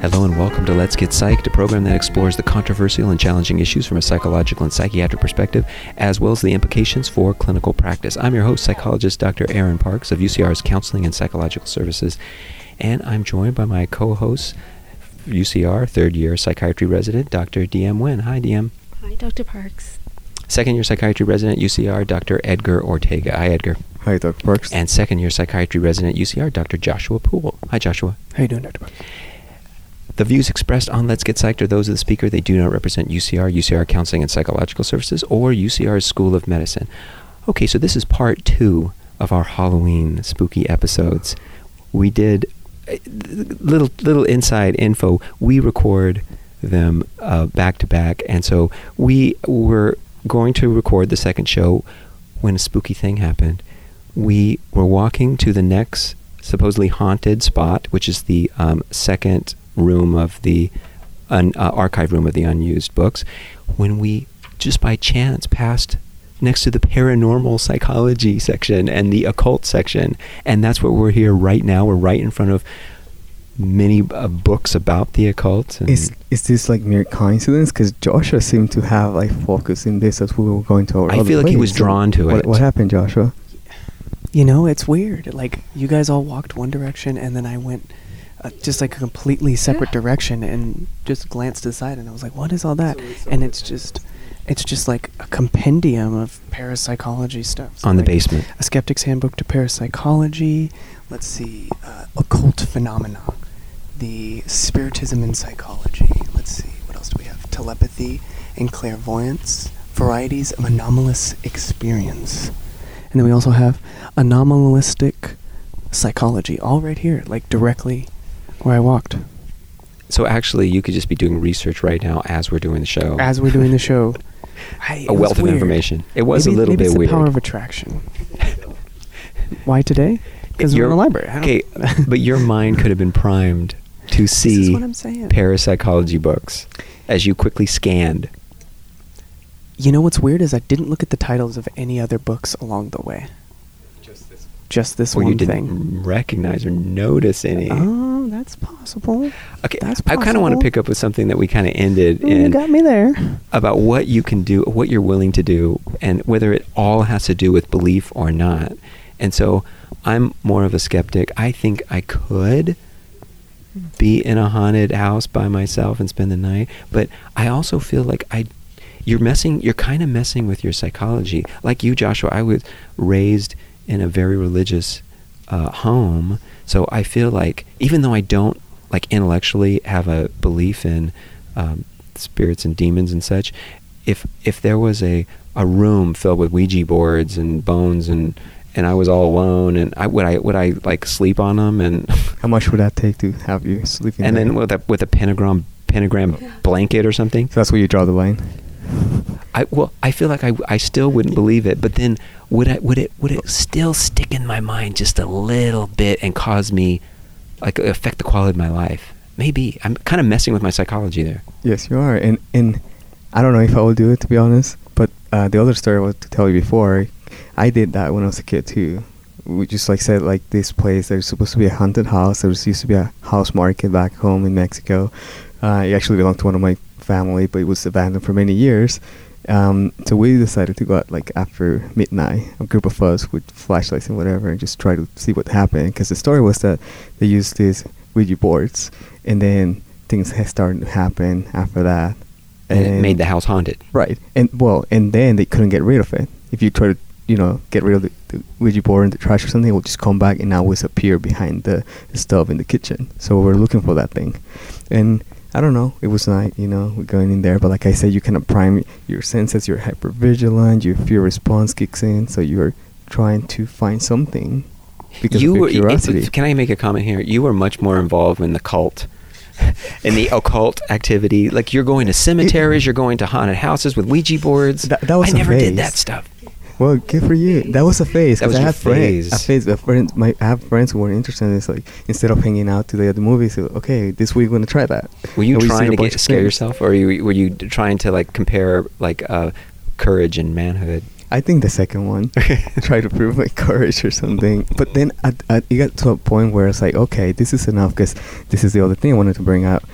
Hello and welcome to Let's Get Psyched, a program that explores the controversial and challenging issues from a psychological and psychiatric perspective, as well as the implications for clinical practice. I'm your host, psychologist Dr. Aaron Parks of UCR's Counseling and Psychological Services, and I'm joined by my co-host, UCR third year psychiatry resident, Dr. DM Nguyen. Hi, DM. Hi, Dr. Parks. Second year psychiatry resident, UCR, Dr. Edgar Ortega. Hi, Edgar. Hi, Dr. Parks. And second year psychiatry resident, UCR, Dr. Joshua Poole. Hi, Joshua. How you doing, Dr. Parks? The views expressed on Let's Get Psyched are those of the speaker. They do not represent UCR, UCR Counseling and Psychological Services, or UCR's School of Medicine. Okay, so this is part two of our Halloween spooky episodes. We did uh, little little inside info. We record them uh, back to back, and so we were going to record the second show when a spooky thing happened. We were walking to the next supposedly haunted spot, which is the um, second room of the un, uh, archive room of the unused books, when we just by chance passed next to the paranormal psychology section and the occult section, and that's what we're here right now. We're right in front of many uh, books about the occult. is is this like mere coincidence? Because Joshua seemed to have like focus in this as we were going to our. I feel like place. he was drawn to what, it. What happened, Joshua? You know, it's weird. Like you guys all walked one direction, and then I went uh, just like a completely separate direction, and just glanced aside, and I was like, "What is all that?" and it's just, it's just like a compendium of parapsychology stuff. So on the basement. A skeptic's handbook to parapsychology. Let's see, uh, occult phenomena, the spiritism in psychology. Let's see, what else do we have? Telepathy and clairvoyance, varieties of anomalous experience. And then we also have anomalistic psychology, all right here, like directly where I walked. So actually, you could just be doing research right now as we're doing the show. As we're doing the show. I, a wealth of weird. information. It was maybe, a little bit it's weird. the power of attraction. Why today? Because we're in the library. Okay, but your mind could have been primed to see what I'm saying. parapsychology books as you quickly scanned. You know what's weird is I didn't look at the titles of any other books along the way. Just this. Or one you didn't thing. recognize or notice any. Oh, that's possible. okay, that's possible. I kind of want to pick up with something that we kind of ended Mm, you in got me there. about what you can do, what you're willing to do, and whether it all has to do with belief or not. And so I'm more of a skeptic. I think I could be in a haunted house by myself and spend the night, but I also feel like I you're messing you're kind of messing with your psychology. Like you Joshua, I was raised in a very religious uh, home, so I feel like even though I don't like intellectually have a belief in um, spirits and demons and such, if if there was a a room filled with Ouija boards and bones and and I was all alone and I would I would I like sleep on them and How much would that take to have you sleeping? and there? then with a with a pentagram pentagram blanket or something. So that's where you draw the line. I well, I feel like I, I still wouldn't believe it, but then would I would it would it still stick in my mind just a little bit and cause me like affect the quality of my life? Maybe I'm kind of messing with my psychology there. Yes, you are, and and I don't know if I will do it to be honest. But uh, the other story I was to tell you before, I did that when I was a kid too. We just like said like this place. There's supposed to be a haunted house. There used to be a house market back home in Mexico. Uh, it actually belonged to one of my family, but it was abandoned for many years. Um, so we decided to go out like after midnight, a group of us with flashlights and whatever, and just try to see what happened. Because the story was that they used these Ouija boards, and then things had started to happen after that. And, it made the house haunted. Right, and well, and then they couldn't get rid of it. If you try to, you know, get rid of the, the Ouija board in the trash or something, it will just come back and now always appear behind the, the stove in the kitchen. So we're looking for that thing, and I don't know. It was night, you know, we're going in there, but like I said, you kind of prime your senses. You're hyper vigilant. Your fear response kicks in, so you're trying to find something because you were, curiosity. Can I make a comment here? You were much more involved in the cult. In the occult activity, like you're going to cemeteries, you're going to haunted houses with Ouija boards. That- that was I never did that stuff. Well, good for you. That was a phase. That was I had friends. A phase. phase. A friend, my, I have friends who were interested in this. Like instead of hanging out today at the movies, so, okay, this week we're gonna try that. Were you And trying a to get scare yourself, or you, were you trying to like compare like uh, courage and manhood? I think the second one. Try to prove my courage or something. But then at, it got to a point where it's like, okay, this is enough because this is the other thing I wanted to bring up.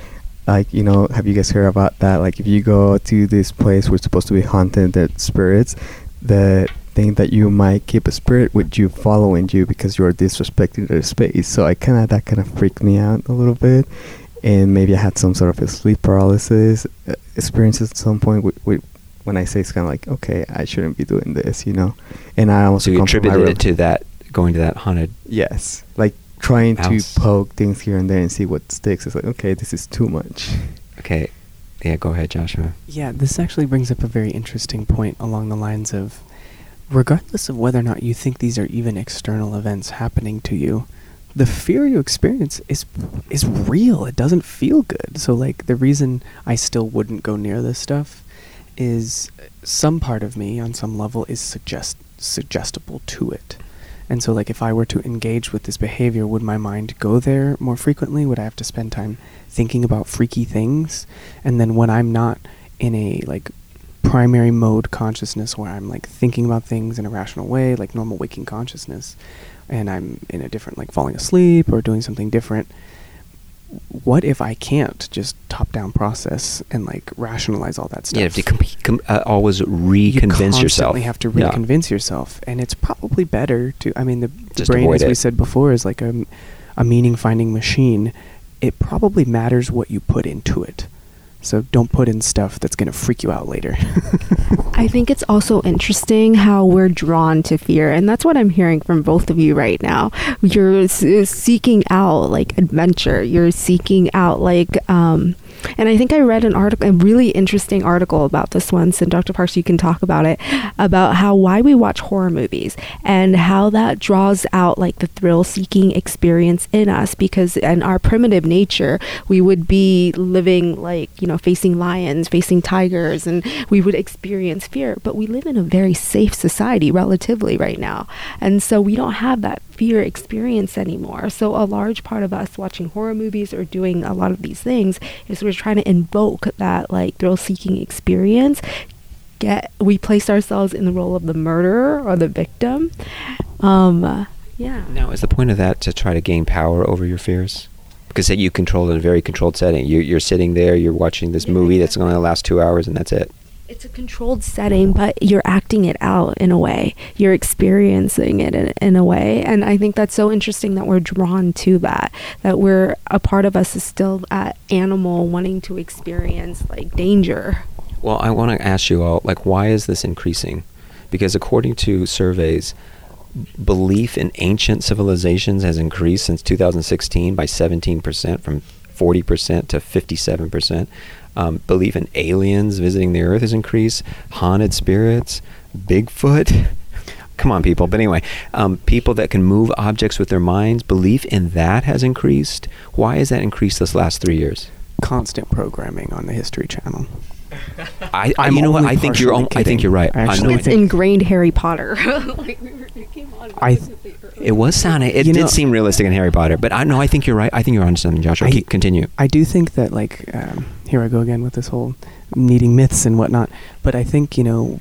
Like, you know, have you guys heard about that? Like, if you go to this place where it's supposed to be haunted, that spirits, the thing that you might keep a spirit with you following you because you're disrespecting their space. So I kind of, that kind of freaked me out a little bit. And maybe I had some sort of a sleep paralysis uh, experiences at some point with, with when I say it's kind of like, okay, I shouldn't be doing this, you know. And I also So you come from my attributed it to that going to that haunted. yes, like trying House. to poke things here and there and see what sticks. It's like, okay, this is too much. Okay, yeah, go ahead, Joshua. Yeah, this actually brings up a very interesting point along the lines of regardless of whether or not you think these are even external events happening to you, the fear you experience is is real. It doesn't feel good. So like the reason I still wouldn't go near this stuff is some part of me on some level is suggest suggestible to it. And so like if I were to engage with this behavior, would my mind go there more frequently? Would I have to spend time thinking about freaky things? And then when I'm not in a like primary mode consciousness where I'm like thinking about things in a rational way, like normal waking consciousness, and I'm in a different like falling asleep or doing something different, what if I can't just top down process and like rationalize all that stuff? Yeah, you have to com- com- uh, always you reconvince yourself. You have to Yeah. reconvince yourself, and it's probably better to. I mean, the, Just brain, as we it. said before, is like a, a meaning finding machine. It probably matters what you put into it. So don't put in stuff that's going to freak you out later. I think it's also interesting how we're drawn to fear, and that's what I'm hearing from both of you right now. You're seeking out like adventure. You're seeking out like, um, and I think I read an article, a really interesting article about this once, and Dr. Parks, you can talk about it, about how why we watch horror movies and how that draws out like the thrill-seeking experience in us because in our primitive nature, we would be living like you know facing lions, facing tigers, and we would experience fear. But we live in a very safe society relatively right now, and so we don't have that fear experience anymore. So a large part of us watching horror movies or doing a lot of these things is we're trying to invoke that like thrill-seeking experience. Get we place ourselves in the role of the murderer or the victim. Um, yeah. Now, is the point of that to try to gain power over your fears? Because say you control in a very controlled setting. You, you're sitting there, you're watching this Yeah, movie that's going to last two hours, and that's it. It's a controlled setting, but you're acting it out in a way. You're experiencing it in, in a way. And I think that's so interesting that we're drawn to that. That we're, a part of us is still that animal wanting to experience like danger. Well, I want to ask you all, like, why is this increasing? Because according to surveys, belief in ancient civilizations has increased since 2016 by 17%, from 40% to 57%. Um, belief in aliens visiting the Earth has increased. Haunted spirits, Bigfoot. Come on, people. But anyway, um, people that can move objects with their minds, belief in that has increased. Why has that increased this last three years? Constant programming on the History Channel. I, I I'm you know what? I think you're. partially I think you're right. I I know actually it. It's think- ingrained Harry Potter. Like, we were- it came on I- It was sounding. It You did know- seem realistic in Harry Potter, but I know. I think you're right. I think you're on something, Joshua. I- Keep, continue. I do think that like um, here I go again with this whole needing myths and whatnot. But I think you know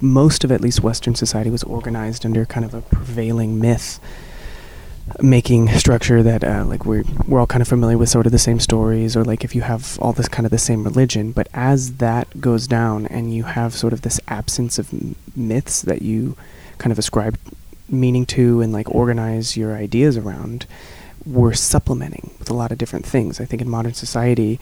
most of at least Western society was organized under kind of a prevailing myth making structure that uh, like we're we're all kind of familiar with sort of the same stories or like if you have all this kind of the same religion but as that goes down and you have sort of this absence of m- myths that you kind of ascribe meaning to and like organize your ideas around we're supplementing with a lot of different things i think in modern society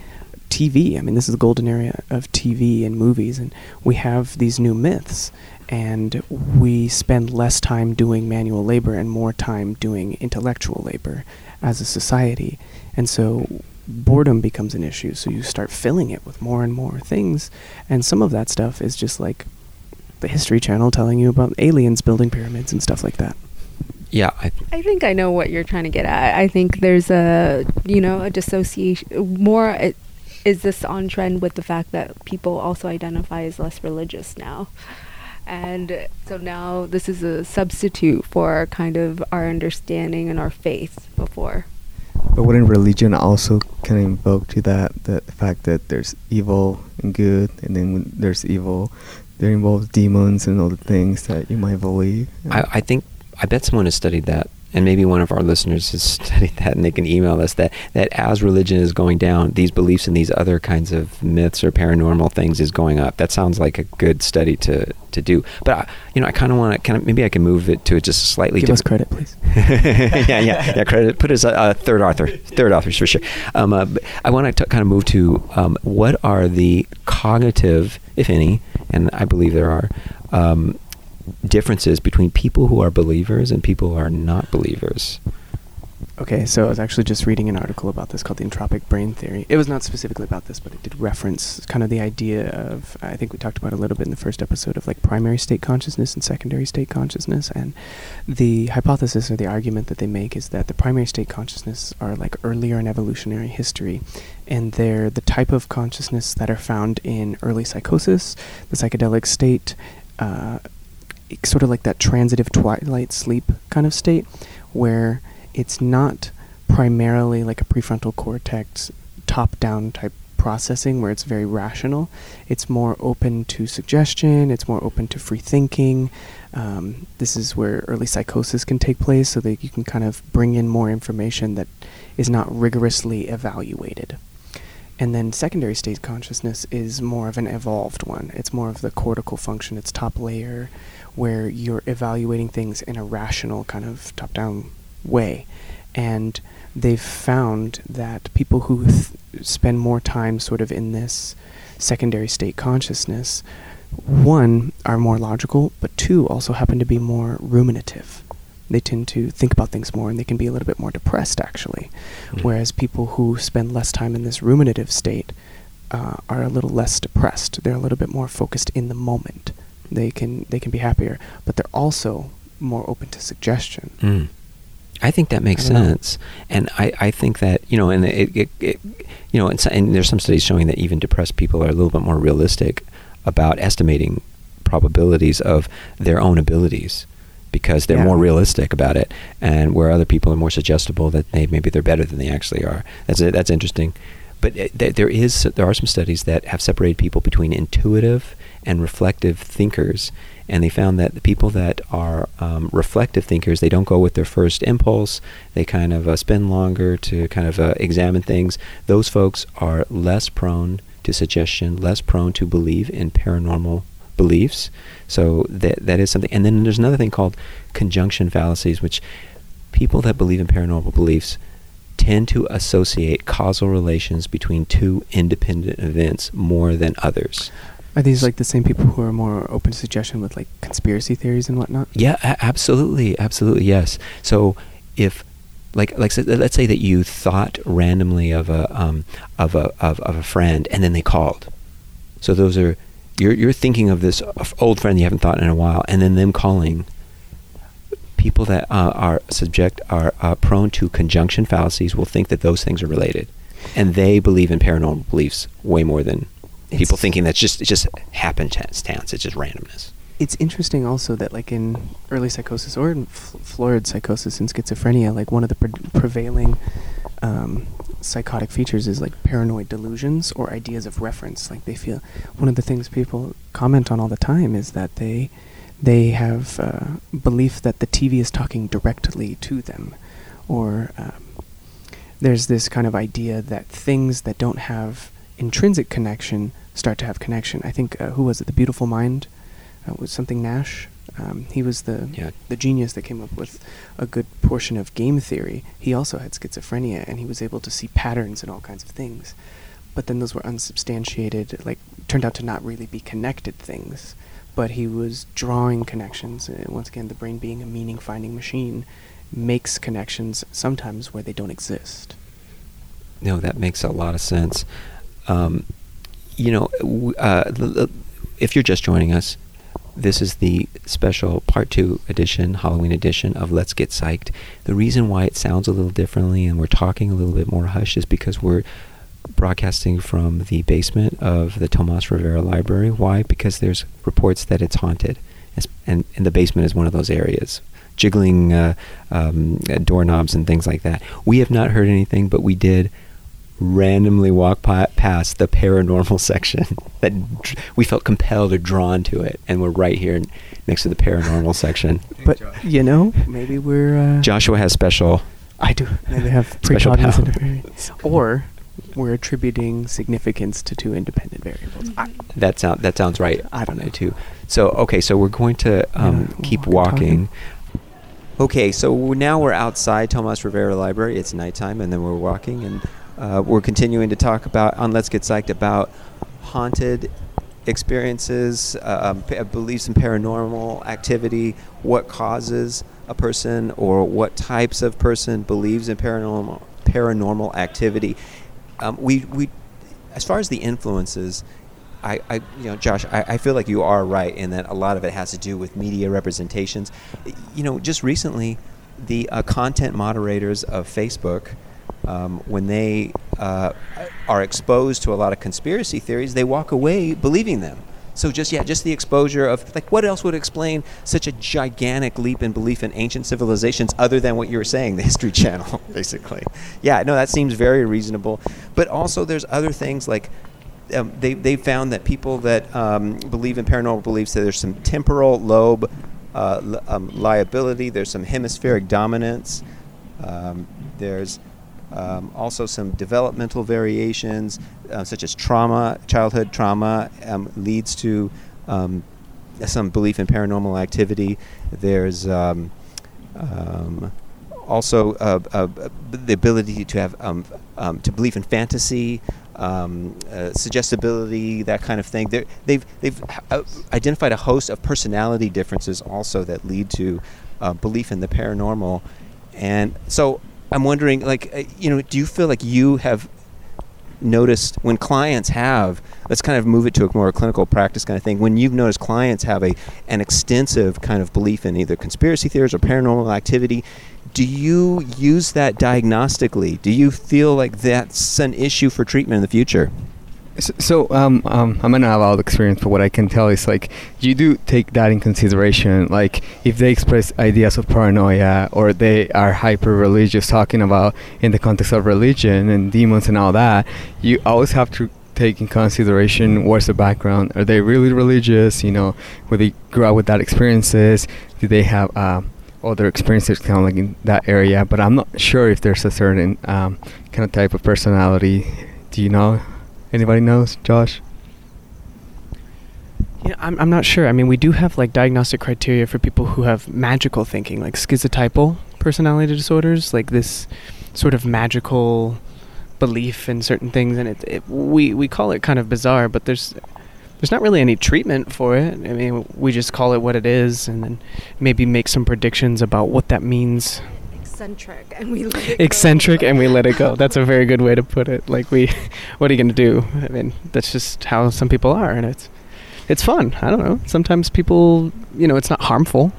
TV. I mean, this is the golden era of TV and movies, and we have these new myths, and we spend less time doing manual labor and more time doing intellectual labor as a society. And so boredom becomes an issue, so you start filling it with more and more things, and some of that stuff is just like the History Channel telling you about aliens building pyramids and stuff like that. Yeah, I, I think I know what you're trying to get at. I think there's a, you know, a dissociation. More it, is this on trend with the fact that people also identify as less religious now, and so now this is a substitute for kind of our understanding and our faith before. But wouldn't religion also kind of invoke to that the fact that there's evil and good, and then when there's evil, there involves demons and other things that you might believe. I, I think I bet someone has studied that, and maybe one of our listeners has studied that, and they can email us that that as religion is going down, these beliefs and these other kinds of myths or paranormal things is going up. That sounds like a good study to to do. But I, you know, I kind of want to kind of maybe I can move it to just slightly Give us credit, please. yeah, yeah, yeah. Credit. Put as a, a third author, third authors for sure. Um, uh, I want to kind of move to um, what are the cognitive, if any, and I believe there are, um, differences between people who are believers and people who are not believers. Okay, so I was actually just reading an article about this called the entropic brain theory. It was not specifically about this, but it did reference kind of the idea of, I think we talked about a little bit in the first episode of like primary state consciousness and secondary state consciousness. And the hypothesis or the argument that they make is that the primary state consciousness are like earlier in evolutionary history. And they're the type of consciousness that are found in early psychosis, the psychedelic state, uh, sort of like that transitive twilight sleep kind of state where it's not primarily like a prefrontal cortex top down type processing where it's very rational. It's more open to suggestion, it's more open to free thinking. Um, this is where early psychosis can take place so that you can kind of bring in more information that is not rigorously evaluated. And then secondary state consciousness is more of an evolved one. It's more of the cortical function, it's top layer, where you're evaluating things in a rational kind of top down way. And they've found that people who th- spend more time sort of in this secondary state consciousness, one, are more logical, but two, also happen to be more ruminative. They tend to think about things more and they can be a little bit more depressed, actually. Mm. Whereas people who spend less time in this ruminative state uh, are a little less depressed. They're a little bit more focused in the moment. They can they can be happier, but they're also more open to suggestion. Mm. I think that makes don't know. sense, and I, I think that you know, and it, it, it you know, and, so, and there's some studies showing that even depressed people are a little bit more realistic about estimating probabilities of their own abilities because they're Yeah. more realistic about it, and where other people are more suggestible that they maybe they're better than they actually are. That's that's interesting. But th- there is there are some studies that have separated people between intuitive and reflective thinkers, and they found that the people that are um, reflective thinkers they don't go with their first impulse. They kind of uh, spend longer to kind of uh, examine things. Those folks are less prone to suggestion, less prone to believe in paranormal beliefs. So that that is something. And then there's another thing called conjunction fallacies, which people that believe in paranormal beliefs tend to associate causal relations between two independent events more than others. Are these like the same people who are more open to suggestion with like conspiracy theories and whatnot? Yeah, a- absolutely, absolutely, yes. So if like like let's say that you thought randomly of a um, of a of, of a friend and then they called. So those are you're you're thinking of this old friend you haven't thought in a while and then them calling. People that uh, are subject are uh, prone to conjunction fallacies will think that those things are related, and they believe in paranormal beliefs way more than people thinking that's just it's just happenstance. It's just randomness. It's interesting also that like in early psychosis or in f- florid psychosis and schizophrenia, like one of the pre- prevailing um, psychotic features is like paranoid delusions or ideas of reference. Like they feel one of the things people comment on all the time is that they they have uh, belief that the TV is talking directly to them, or um, there's this kind of idea that things that don't have intrinsic connection start to have connection. I think uh, who was it? The Beautiful Mind uh, was something Nash. Um, he was the Yeah. the genius that came up with a good portion of game theory. He also had schizophrenia, and he was able to see patterns in all kinds of things. But then those were unsubstantiated, like turned out to not really be connected things. But he was drawing connections. Once again, the brain being a meaning-finding machine makes connections sometimes where they don't exist. No, that makes a lot of sense. Um, you know, w- uh, if you're just joining us, this is the special part two edition, Halloween edition of Let's Get Psyched. The reason why it sounds a little differently and we're talking a little bit more hush is because we're broadcasting from the basement of the Tomas Rivera Library. Why? Because there's reports that it's haunted, and, and the basement is one of those areas. Jiggling uh, um, doorknobs and things like that. We have not heard anything, but we did randomly walk pa- past the paranormal section that dr- we felt compelled or drawn to it, and we're right here next to the paranormal section. But you know, maybe we're. Uh, Joshua has special. I do. Maybe they have Special precognitive power. variance. Or we're attributing significance to two independent variables. I, That sound that sounds right. I don't know. too. So okay, so we're going to um, Yeah, keep walk and walking. Okay, so now we're outside Tomas Rivera Library. It's nighttime, and then we're walking, and uh, we're continuing to talk about on Let's Get Psyched about haunted experiences, uh, um, p- beliefs in paranormal activity, what causes a person or what types of person believes in paranormal paranormal activity. Um, we we as far as the influences, I, I you know, Josh, I, I feel like you are right in that a lot of it has to do with media representations. You know, just recently, the uh, content moderators of Facebook, um, when they uh, are exposed to a lot of conspiracy theories, they walk away believing them. So just yeah, just the exposure of like what else would explain such a gigantic leap in belief in ancient civilizations other than what you were saying, the History Channel, basically. Yeah, no, that seems very reasonable. But also, there's other things like um, they they found that people that um, believe in paranormal beliefs that there's some temporal lobe uh, li- um, liability, there's some hemispheric dominance, um, there's um, also some developmental variations, uh, such as trauma, childhood trauma um, leads to um, some belief in paranormal activity. There's um, um, also uh, uh, the ability to have um, um, to believe in fantasy, um, uh, suggestibility, that kind of thing. They're, they've they've uh, identified a host of personality differences also that lead to uh, belief in the paranormal, and so I'm wondering, like, uh, you know, do you feel like you have noticed when clients have let's kind of move it to a more clinical practice kind of thing when you've noticed clients have a an extensive kind of belief in either conspiracy theories or paranormal activity do you use that diagnostically? Do you feel like that's an issue for treatment in the future So, um, um, I'm gonna have all the experience, but what I can tell is like you do take that in consideration. Like if they express ideas of paranoia or they are hyper religious, talking about in the context of religion and demons and all that, you always have to take in consideration what's the background. Are they really religious? You know, where they grew up with that experiences? Do they have um, other experiences kind of like in that area? But I'm not sure if there's a certain um, kind of type of personality. Do you know? Anybody knows, Josh? Yeah, I'm, I'm not sure. I mean, we do have like diagnostic criteria for people who have magical thinking, like schizotypal personality disorders, like this sort of magical belief in certain things, and it, it we we call it kind of bizarre, but there's there's not really any treatment for it. I mean, we just call it what it is, and then maybe make some predictions about what that means. Eccentric, and we let it go. And we let it go. That's a very good way to put it. Like we, what are you gonna do? I mean, that's just how some people are, and it's it's fun. I don't know. Sometimes people, you know, it's not harmful.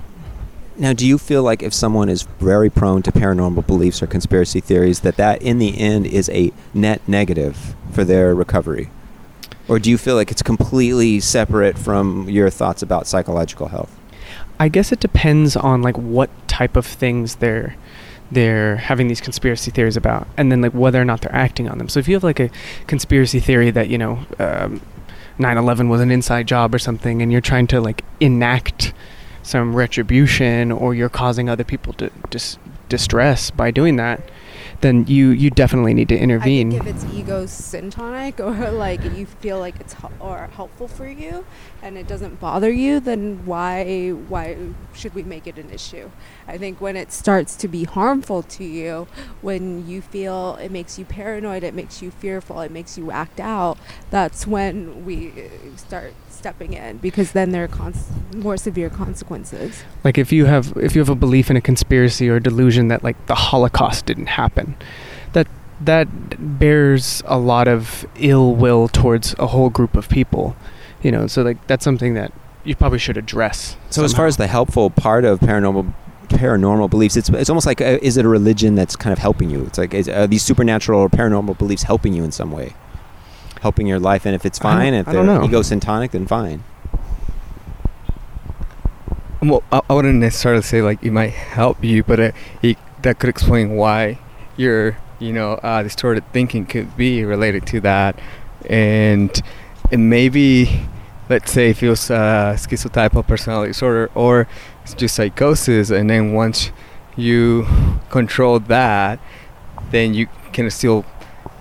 now do you feel like if someone is very prone to paranormal beliefs or conspiracy theories that that in the end is a net negative for their recovery or do you feel like it's completely separate from your thoughts about psychological health I guess it depends on like what type of things they're they're having these conspiracy theories about, and then like whether or not they're acting on them. So if you have like a conspiracy theory that you know um, 9/11 was an inside job or something, and you're trying to like enact some retribution, or you're causing other people to dis- distress by doing that, then you you definitely need to intervene. If it's ego syntonic or like you feel like it's hel- or helpful for you and it doesn't bother you, then why why should we make it an issue? I think when it starts to be harmful to you, when you feel it makes you paranoid, it makes you fearful, it makes you act out, that's when we start stepping in because then there are cons- more severe consequences. Like if you have if you have a belief in a conspiracy or a delusion that like the Holocaust didn't happen, that that bears a lot of ill will towards a whole group of people. You know, so like that's something that you probably should address. So as far as the helpful part of paranormal paranormal beliefs, it's it's almost like uh is it a religion that's kind of helping you? It's like is, are these supernatural or paranormal beliefs helping you in some way, helping your life? And if it's fine, if I they're egosyntonic, then fine. Well, I, I wouldn't necessarily say like it might help you, but it, it that could explain why you're you know uh, distorted thinking could be related to that and and maybe let's say if it was uh, schizotypal personality disorder or it's just psychosis and then once you control that then you can still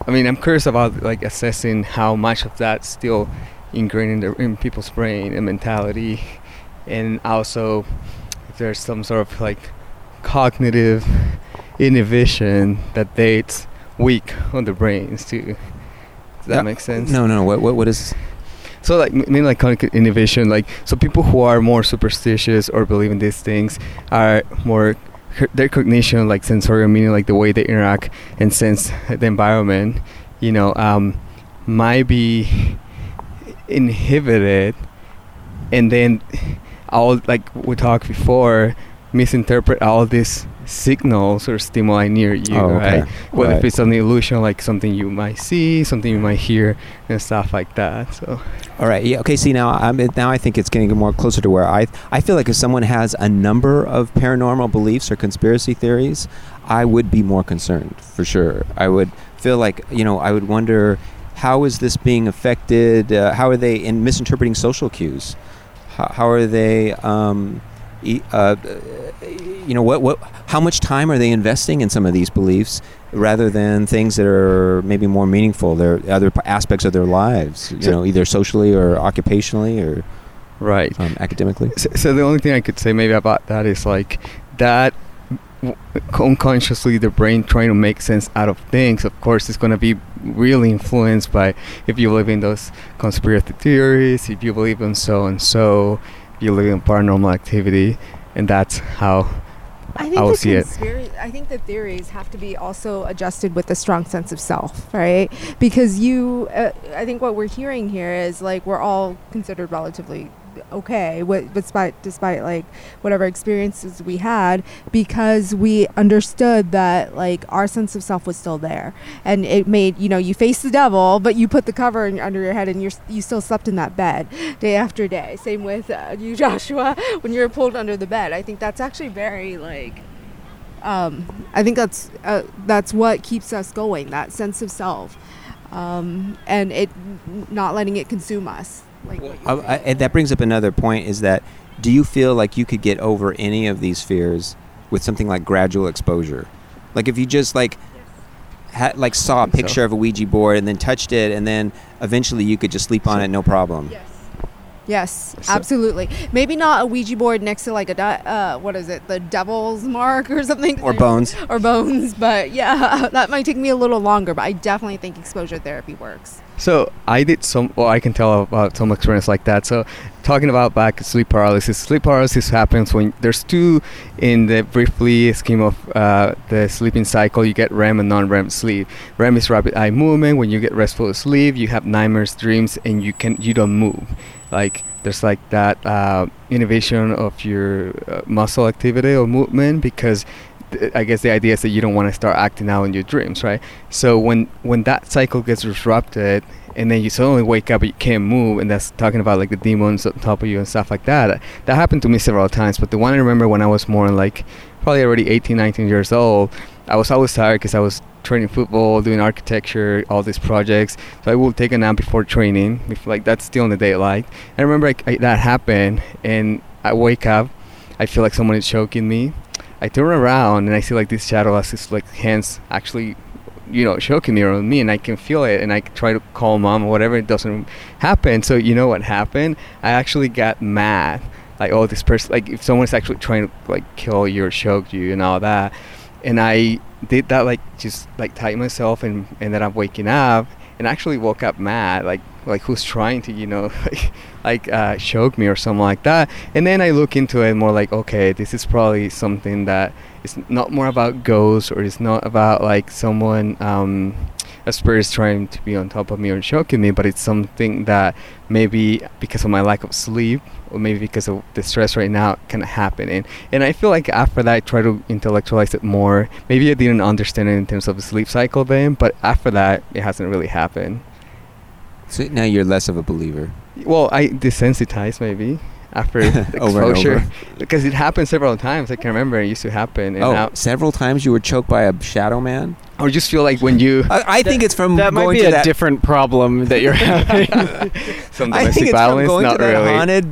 i mean i'm curious about like assessing how much of that's still ingrained in, the, in people's brain and mentality and also if there's some sort of like cognitive inhibition that dates weak on the brains too does that Yeah. make sense No, no, no. What, what, what is? so like mean like cognitive inhibition like so people who are more superstitious or believe in these things are more their cognition like sensorial meaning like the way they interact and sense the environment you know um, might be inhibited and then all like we talked before misinterpret all these signals or stimuli near you Oh, okay. right whether if it's an illusion like something you might see something you might hear and stuff like that so All right. Yeah. Okay. See now, I'm now I think it's getting more closer to where I I feel like if someone has a number of paranormal beliefs or conspiracy theories, I would be more concerned for sure. I would feel like you know I would wonder how is this being affected? Uh, how are they in misinterpreting social cues? How, how are they? Um, uh, you know what? What? How much time are they investing in some of these beliefs rather than things that are maybe more meaningful? Their other aspects of their lives, you So- know, either socially or occupationally or right um, academically. So, so the only thing I could say maybe about that is like that unconsciously the brain trying to make sense out of things. Of course, it's going to be really influenced by if you believe in those conspiracy theories, if you believe in so and so, you believe in paranormal activity, and that's how I think I will see it. I think the theories have to be also adjusted with a strong sense of self, right? Because you, uh, I think what we're hearing here is like we're all considered relatively okay, what, despite despite like whatever experiences we had, because we understood that like our sense of self was still there, and it made you know you face the devil, but you put the cover in, under your head, and you're you still slept in that bed day after day. Same with uh, you, Joshua, when you were pulled under the bed. I think that's actually very like um, I think that's uh, that's what keeps us going. That sense of self, um, and it not letting it consume us. Like what you're Uh, I, and that brings up another point: is that do you feel like you could get over any of these fears with something like gradual exposure? Like if you just like had like saw a think so. picture of a Ouija board and then touched it, and then eventually you could just sleep on So- it, no problem. Yes. Yes, So- absolutely. Maybe not a Ouija board next to like a di- uh, what is it, the devil's mark or something, Or bones. or bones. But yeah, that might take me a little longer. But I definitely think exposure therapy works. So I did some. Well, I can tell about some experience like that. So, talking about back sleep paralysis. Sleep paralysis happens when there's two in the briefly scheme of uh, the sleeping cycle. You get REM and non-REM sleep. REM is rapid eye movement. When you get restful sleep, you have nightmares, dreams, and you can you don't move. Like there's like that uh, inhibition of your uh, muscle activity or movement because th- I guess the idea is that you don't want to start acting out in your dreams, right? So when when that cycle gets disrupted, and then you suddenly wake up, but you can't move, and that's talking about like the demons on top of you and stuff like that. That happened to me several times, but the one I remember when I was more like probably already 18, 19 years old, I was always tired because I was training football, doing architecture, all these projects. So I would take a nap before training, bef- like that's still in the daylight. I remember like, I, that happened, and I wake up, I feel like someone is choking me. I turn around and I see like this shadow has his like hands actually, you know, choking me around me, and I can feel it. And I try to call mom or whatever, it doesn't happen. So you know what happened? I actually got mad. Like oh, this person, like if someone's actually trying to like kill you or choke you and all that, and I did that like just like tight myself and then I'm waking up and actually woke up mad like like who's trying to you know like uh, choke me or something like that. And then I look into it more like okay this is probably something that is not more about ghosts or it's not about like someone um a spirit is trying to be on top of me or choking me but it's something that maybe because of my lack of sleep or maybe because of the stress right now kind of happening and i feel like after that i try to intellectualize it more. Maybe i didn't understand it in terms of the sleep cycle then but after that it hasn't really happened So now you're less of a believer. well i desensitized maybe after exposure over. because it happened several times. I can remember it used to happen. And oh, now, several times you were choked by a shadow man. or just feel like when you I, I think it's from that might going be to a that. different problem that you're having. some I think it's violence, from going not to that really. haunted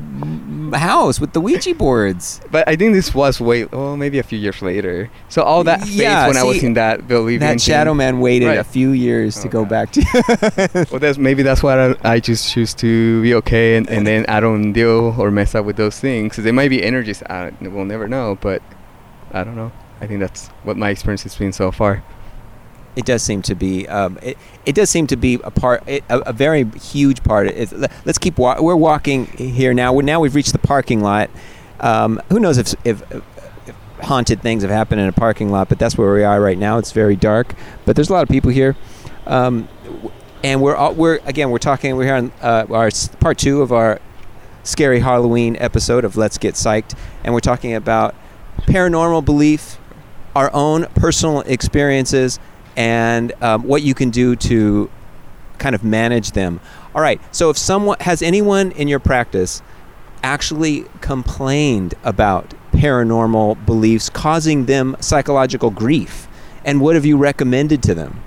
house with the Ouija boards. But I think this was way, oh, maybe a few years later. So all that faith Yeah, when I was in that believing That shadow man waited Right. a few years to Oh, go God. back to. Well, that's maybe that's why I, I just choose to be okay, and, and then I don't deal or mess up with those things. there might be energies. I, we'll never know, but I don't know. I think that's what my experience has been so far. It does seem to be um, it, it does seem to be a part it, a, a very huge part. Le- let's keep wa- we're walking here now. We now we've reached the parking lot. Um, who knows if, if, if haunted things have happened in a parking lot but that's where we are right now. It's very dark but there's a lot of people here. Um, and we're all, we're again we're talking we're here on uh, our part two of our scary Halloween episode of Let's Get Psyched. And we're talking about paranormal belief our own personal experiences and um, what you can do to kind of manage them. All right. So if someone has anyone in your practice actually complained about paranormal beliefs causing them psychological grief, and what have you recommended to them?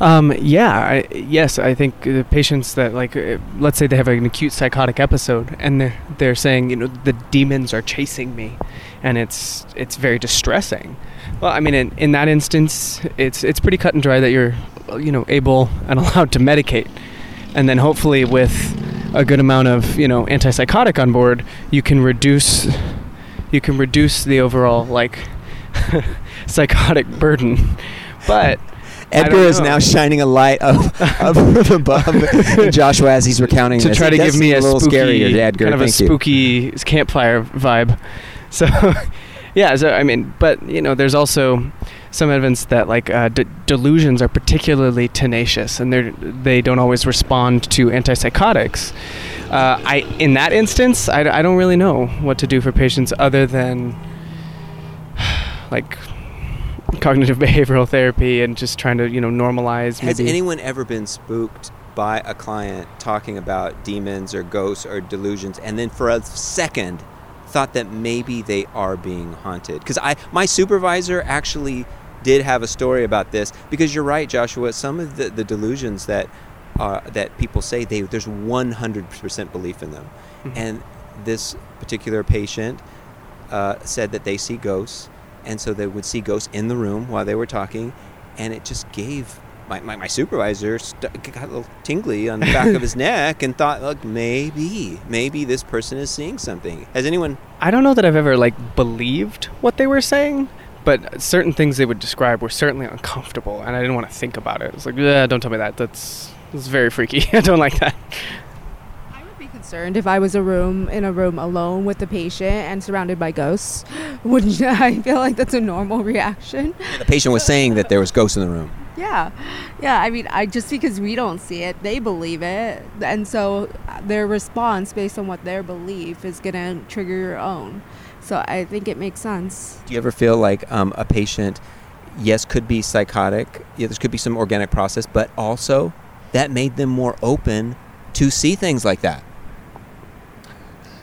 Um, yeah, I, yes, I think the patients that like, uh, let's say they have an acute psychotic episode, and they're they're saying, you know, the demons are chasing me, and it's it's very distressing. Well, I mean, in, in that instance, it's it's pretty cut and dry that you're, you know, able and allowed to medicate, and then hopefully with a good amount of you know antipsychotic on board, you can reduce you can reduce the overall like psychotic burden, but. Edgar is now shining a light of, of above Joshua as he's recounting to this. try to give me seem a, little spooky, scarier, Edgar. kind of a Thank you. spooky campfire vibe. So, yeah. So I mean, but you know, there's also some evidence that like uh, d- delusions are particularly tenacious, and they they don't always respond to antipsychotics. Uh, I in that instance, I don't really know what to do for patients other than like cognitive behavioral therapy and just trying to you know normalize. Has maybe. anyone ever been spooked by a client talking about demons or ghosts or delusions, and then for a second thought that maybe they are being haunted? Because I, my supervisor actually did have a story about this. Because you're right, Joshua. Some of the, the delusions that uh, that people say they there's 100% belief in them, Mhm. and this particular patient uh, said that they see ghosts, and so they would see ghosts in the room while they were talking, and it just gave my, my, my supervisor st- got a little tingly on the back of his neck and thought, look, maybe, maybe this person is seeing something. Has anyone? I don't know that I've ever like believed what they were saying, but certain things they would describe were certainly uncomfortable, and I didn't want to think about it. It's like, yeah, don't tell me that. That's that's very freaky. I don't like that. I would be concerned if I was a room in a room alone with the patient and surrounded by ghosts. Wouldn't you? I feel like that's a normal reaction. The patient was saying that there was ghosts in the room. Yeah, yeah. I mean, I just because we don't see it, they believe it, and so uh, their response based on what their belief is gonna trigger your own. So I think it makes sense. Do you ever feel like um, a patient, yes, could be psychotic, yeah, there could be some organic process, but also that made them more open to see things like that?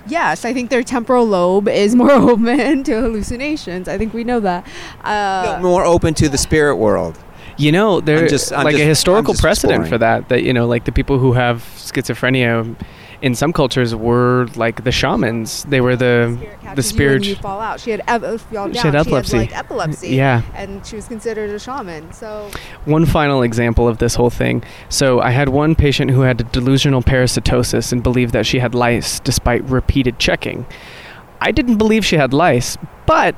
Yes, I think their temporal lobe is more open to hallucinations. I think we know that. Uh, more open to the spirit world. You know, there's just- I'm like just- a I'm historical precedent exploring. for that. That you know, like the people who have schizophrenia, in some cultures were like the shamans. They were the spirit catches the you spirit. and you fall out. She had ev- uh, fall She had epilepsy. like epilepsy. Yeah. and she was considered a shaman. So One final example of this whole thing. So I had one patient who had delusional parasitosis and believed that she had lice despite repeated checking. I didn't believe she had lice, but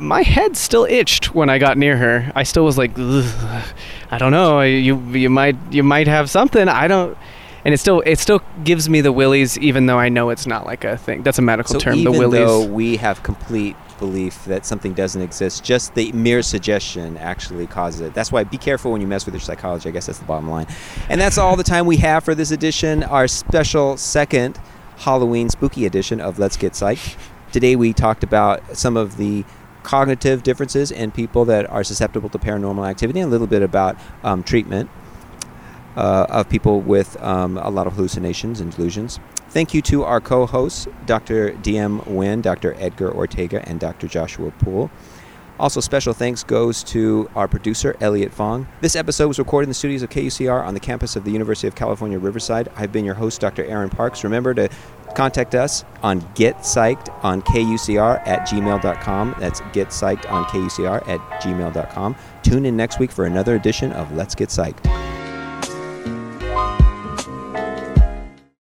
my head still itched when I got near her. I still was like, I don't know. You you might you might have something. I don't. And it still it still gives me the willies, even though I know it's not like a thing. That's a medical So term. even the willies. though we have complete belief that something doesn't exist, just the mere suggestion actually causes it. That's why be careful when you mess with your psychology. I guess that's the bottom line. And that's all the time we have for this edition, our special second Halloween spooky edition of Let's Get Psyched. Today we talked about some of the cognitive differences in people that are susceptible to paranormal activity and a little bit about um, treatment. uh, of people with um, a lot of hallucinations and delusions. Thank you to our co hosts, Dr. DM Nguyen, Dr. Edgar Ortega, and Dr. Joshua Poole. Also, special thanks goes to our producer, Elliot Fong. This episode was recorded in the studios of KUCR on the campus of the University of California, Riverside. I've been your host, Dr. Aaron Parks. Remember to contact us on getpsyched on KUCR at gmail.com. That's getpsyched on KUCR at gmail.com. Tune in next week for another edition of Let's Get Psyched.